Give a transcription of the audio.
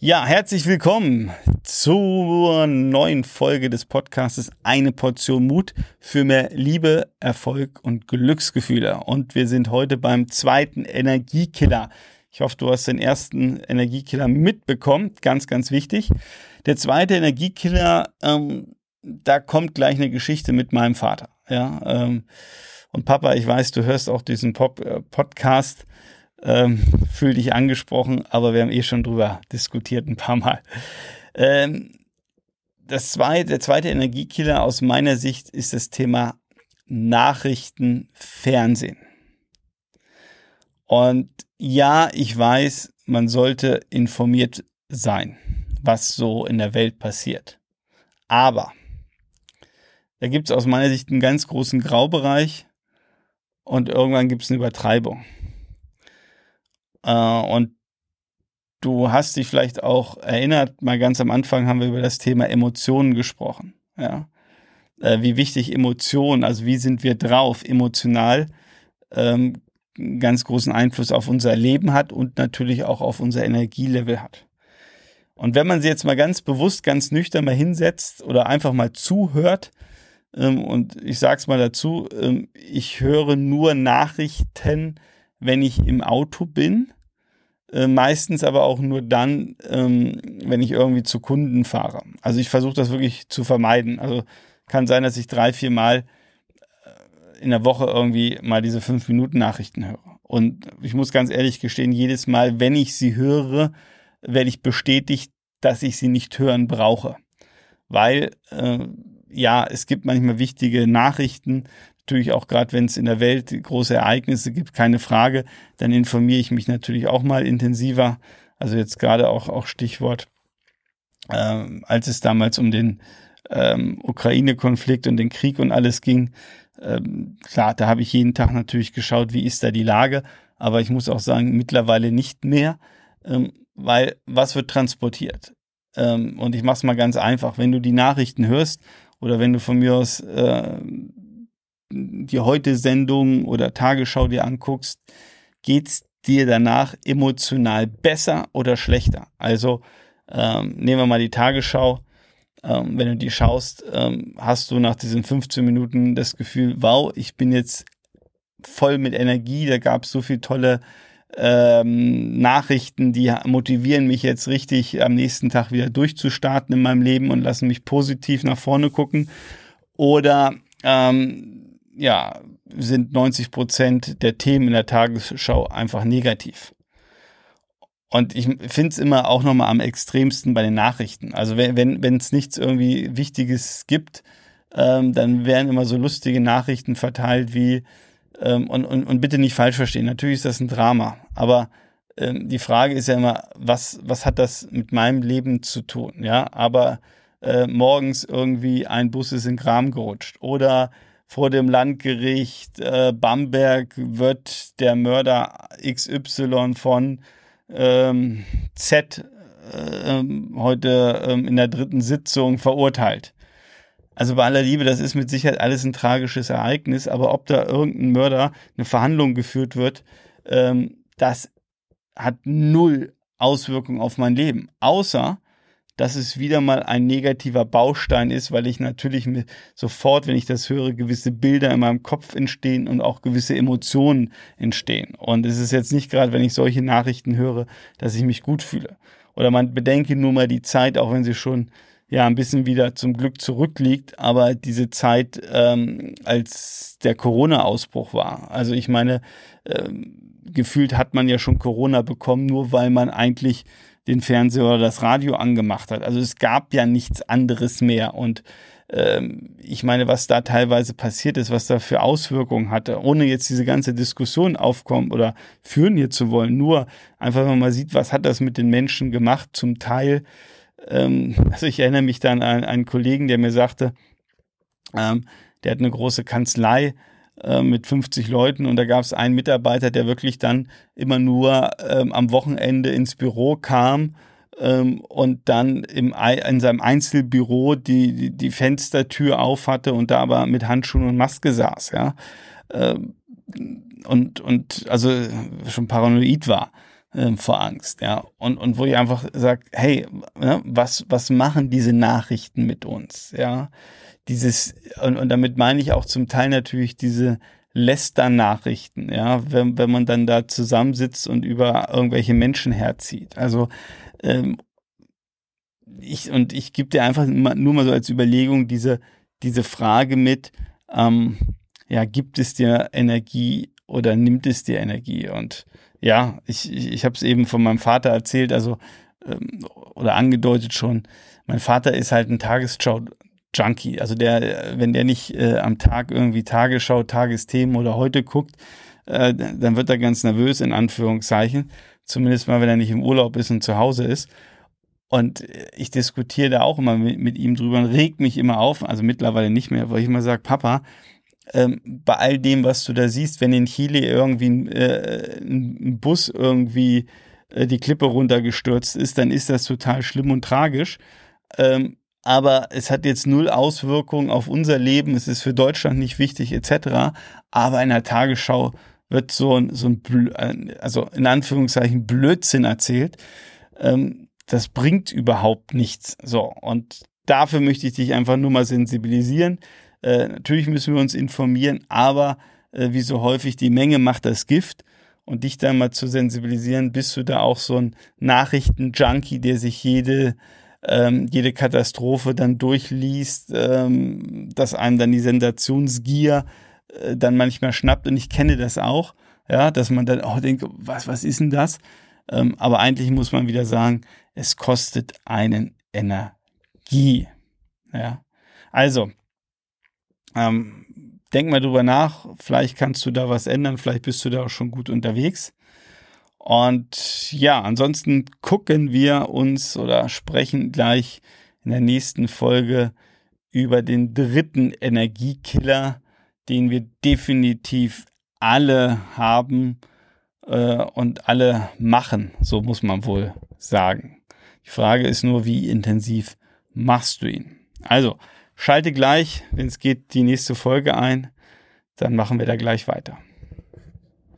Ja, herzlich willkommen zur neuen Folge des Podcasts Eine Portion Mut für mehr Liebe, Erfolg und Glücksgefühle. Und wir sind heute beim zweiten Energiekiller. Ich hoffe, du hast den ersten Energiekiller mitbekommen. Ganz, ganz wichtig. Der zweite Energiekiller, ähm, da kommt gleich eine Geschichte mit meinem Vater. Ja, ähm, und Papa, ich weiß, du hörst auch diesen Pop äh, Podcast ähm, fühl dich angesprochen, aber wir haben eh schon drüber diskutiert ein paar Mal. Ähm, das zweite, der zweite Energiekiller aus meiner Sicht ist das Thema Nachrichten, Fernsehen. Und ja, ich weiß, man sollte informiert sein, was so in der Welt passiert. Aber da gibt es aus meiner Sicht einen ganz großen Graubereich und irgendwann gibt es eine Übertreibung. Äh, und du hast dich vielleicht auch erinnert, mal ganz am Anfang haben wir über das Thema Emotionen gesprochen. Ja. Äh, wie wichtig Emotionen, also wie sind wir drauf, emotional, ähm, ganz großen Einfluss auf unser Leben hat und natürlich auch auf unser Energielevel hat. Und wenn man sie jetzt mal ganz bewusst, ganz nüchtern mal hinsetzt oder einfach mal zuhört, ähm, und ich sage es mal dazu, ähm, ich höre nur Nachrichten, wenn ich im Auto bin äh, meistens aber auch nur dann, ähm, wenn ich irgendwie zu Kunden fahre. Also ich versuche das wirklich zu vermeiden. Also kann sein, dass ich drei, vier Mal äh, in der Woche irgendwie mal diese fünf Minuten Nachrichten höre. Und ich muss ganz ehrlich gestehen, jedes Mal, wenn ich sie höre, werde ich bestätigt, dass ich sie nicht hören brauche. Weil, äh, ja, es gibt manchmal wichtige Nachrichten, natürlich auch gerade, wenn es in der Welt große Ereignisse gibt, keine Frage, dann informiere ich mich natürlich auch mal intensiver. Also jetzt gerade auch, auch Stichwort, ähm, als es damals um den ähm, Ukraine-Konflikt und den Krieg und alles ging. Ähm, klar, da habe ich jeden Tag natürlich geschaut, wie ist da die Lage. Aber ich muss auch sagen, mittlerweile nicht mehr, ähm, weil was wird transportiert? Ähm, und ich mache es mal ganz einfach. Wenn du die Nachrichten hörst oder wenn du von mir aus äh, die Heute-Sendung oder Tagesschau dir anguckst, geht's dir danach emotional besser oder schlechter? Also ähm, nehmen wir mal die Tagesschau. Ähm, wenn du die schaust, ähm, hast du nach diesen 15 Minuten das Gefühl, wow, ich bin jetzt voll mit Energie, da gab es so viele tolle ähm, Nachrichten, die motivieren mich jetzt richtig am nächsten Tag wieder durchzustarten in meinem Leben und lassen mich positiv nach vorne gucken. Oder ähm, ja, sind 90 Prozent der Themen in der Tagesschau einfach negativ. Und ich finde es immer auch nochmal am extremsten bei den Nachrichten. Also wenn es wenn, nichts irgendwie Wichtiges gibt, ähm, dann werden immer so lustige Nachrichten verteilt wie, ähm, und, und, und bitte nicht falsch verstehen, natürlich ist das ein Drama, aber ähm, die Frage ist ja immer, was, was hat das mit meinem Leben zu tun? Ja, aber äh, morgens irgendwie ein Bus ist in Kram gerutscht oder vor dem Landgericht äh, Bamberg wird der Mörder XY von ähm, Z äh, heute ähm, in der dritten Sitzung verurteilt. Also bei aller Liebe, das ist mit Sicherheit alles ein tragisches Ereignis, aber ob da irgendein Mörder eine Verhandlung geführt wird, ähm, das hat null Auswirkungen auf mein Leben. Außer, dass es wieder mal ein negativer Baustein ist, weil ich natürlich mir sofort, wenn ich das höre, gewisse Bilder in meinem Kopf entstehen und auch gewisse Emotionen entstehen. Und es ist jetzt nicht gerade, wenn ich solche Nachrichten höre, dass ich mich gut fühle. Oder man bedenke nur mal die Zeit, auch wenn sie schon ja ein bisschen wieder zum Glück zurückliegt, aber diese Zeit, ähm, als der Corona-Ausbruch war. Also ich meine, ähm, gefühlt hat man ja schon Corona bekommen, nur weil man eigentlich den Fernseher oder das Radio angemacht hat. Also es gab ja nichts anderes mehr. Und ähm, ich meine, was da teilweise passiert ist, was da für Auswirkungen hatte, ohne jetzt diese ganze Diskussion aufkommen oder führen hier zu wollen, nur einfach, wenn man mal sieht, was hat das mit den Menschen gemacht, zum Teil. Ähm, also ich erinnere mich dann an einen Kollegen, der mir sagte, ähm, der hat eine große Kanzlei äh, mit 50 Leuten und da gab es einen Mitarbeiter, der wirklich dann immer nur ähm, am Wochenende ins Büro kam ähm, und dann im, in seinem Einzelbüro die, die, die Fenstertür auf hatte und da aber mit Handschuhen und Maske saß, ja. Ähm, und, und also schon paranoid war. Äh, vor Angst, ja. Und, und wo ich einfach sage, hey, ne, was, was machen diese Nachrichten mit uns, ja? Dieses, und, und damit meine ich auch zum Teil natürlich diese Lästern-Nachrichten, ja, wenn, wenn man dann da zusammensitzt und über irgendwelche Menschen herzieht. Also ähm, ich, und ich gebe dir einfach nur mal so als Überlegung diese, diese Frage mit, ähm, ja, gibt es dir Energie oder nimmt es dir Energie? Und ja, ich, ich, ich habe es eben von meinem Vater erzählt, also ähm, oder angedeutet schon. Mein Vater ist halt ein Tagesschau-Junkie. Also der, wenn der nicht äh, am Tag irgendwie Tagesschau, Tagesthemen oder heute guckt, äh, dann wird er ganz nervös in Anführungszeichen. Zumindest mal, wenn er nicht im Urlaub ist und zu Hause ist. Und ich diskutiere da auch immer mit, mit ihm drüber und regt mich immer auf, also mittlerweile nicht mehr, weil ich immer sage, Papa, ähm, bei all dem, was du da siehst, wenn in Chile irgendwie äh, ein Bus irgendwie äh, die Klippe runtergestürzt ist, dann ist das total schlimm und tragisch. Ähm, aber es hat jetzt null Auswirkungen auf unser Leben, es ist für Deutschland nicht wichtig, etc. Aber in der Tagesschau wird so ein, so ein Blö also in Anführungszeichen Blödsinn erzählt. Ähm, das bringt überhaupt nichts. So, und dafür möchte ich dich einfach nur mal sensibilisieren. Äh, natürlich müssen wir uns informieren, aber äh, wie so häufig, die Menge macht das Gift. Und dich da mal zu sensibilisieren, bist du da auch so ein Nachrichten-Junkie, der sich jede, ähm, jede Katastrophe dann durchliest, ähm, dass einem dann die Sensationsgier äh, dann manchmal schnappt. Und ich kenne das auch, ja, dass man dann auch denkt, was, was ist denn das? Ähm, aber eigentlich muss man wieder sagen, es kostet einen Energie. Ja, also, ähm, denk mal drüber nach, vielleicht kannst du da was ändern, vielleicht bist du da auch schon gut unterwegs. Und ja, ansonsten gucken wir uns oder sprechen gleich in der nächsten Folge über den dritten Energiekiller, den wir definitiv alle haben äh, und alle machen, so muss man wohl sagen. Die Frage ist nur, wie intensiv machst du ihn? Also, Schalte gleich, wenn es geht, die nächste Folge ein. Dann machen wir da gleich weiter.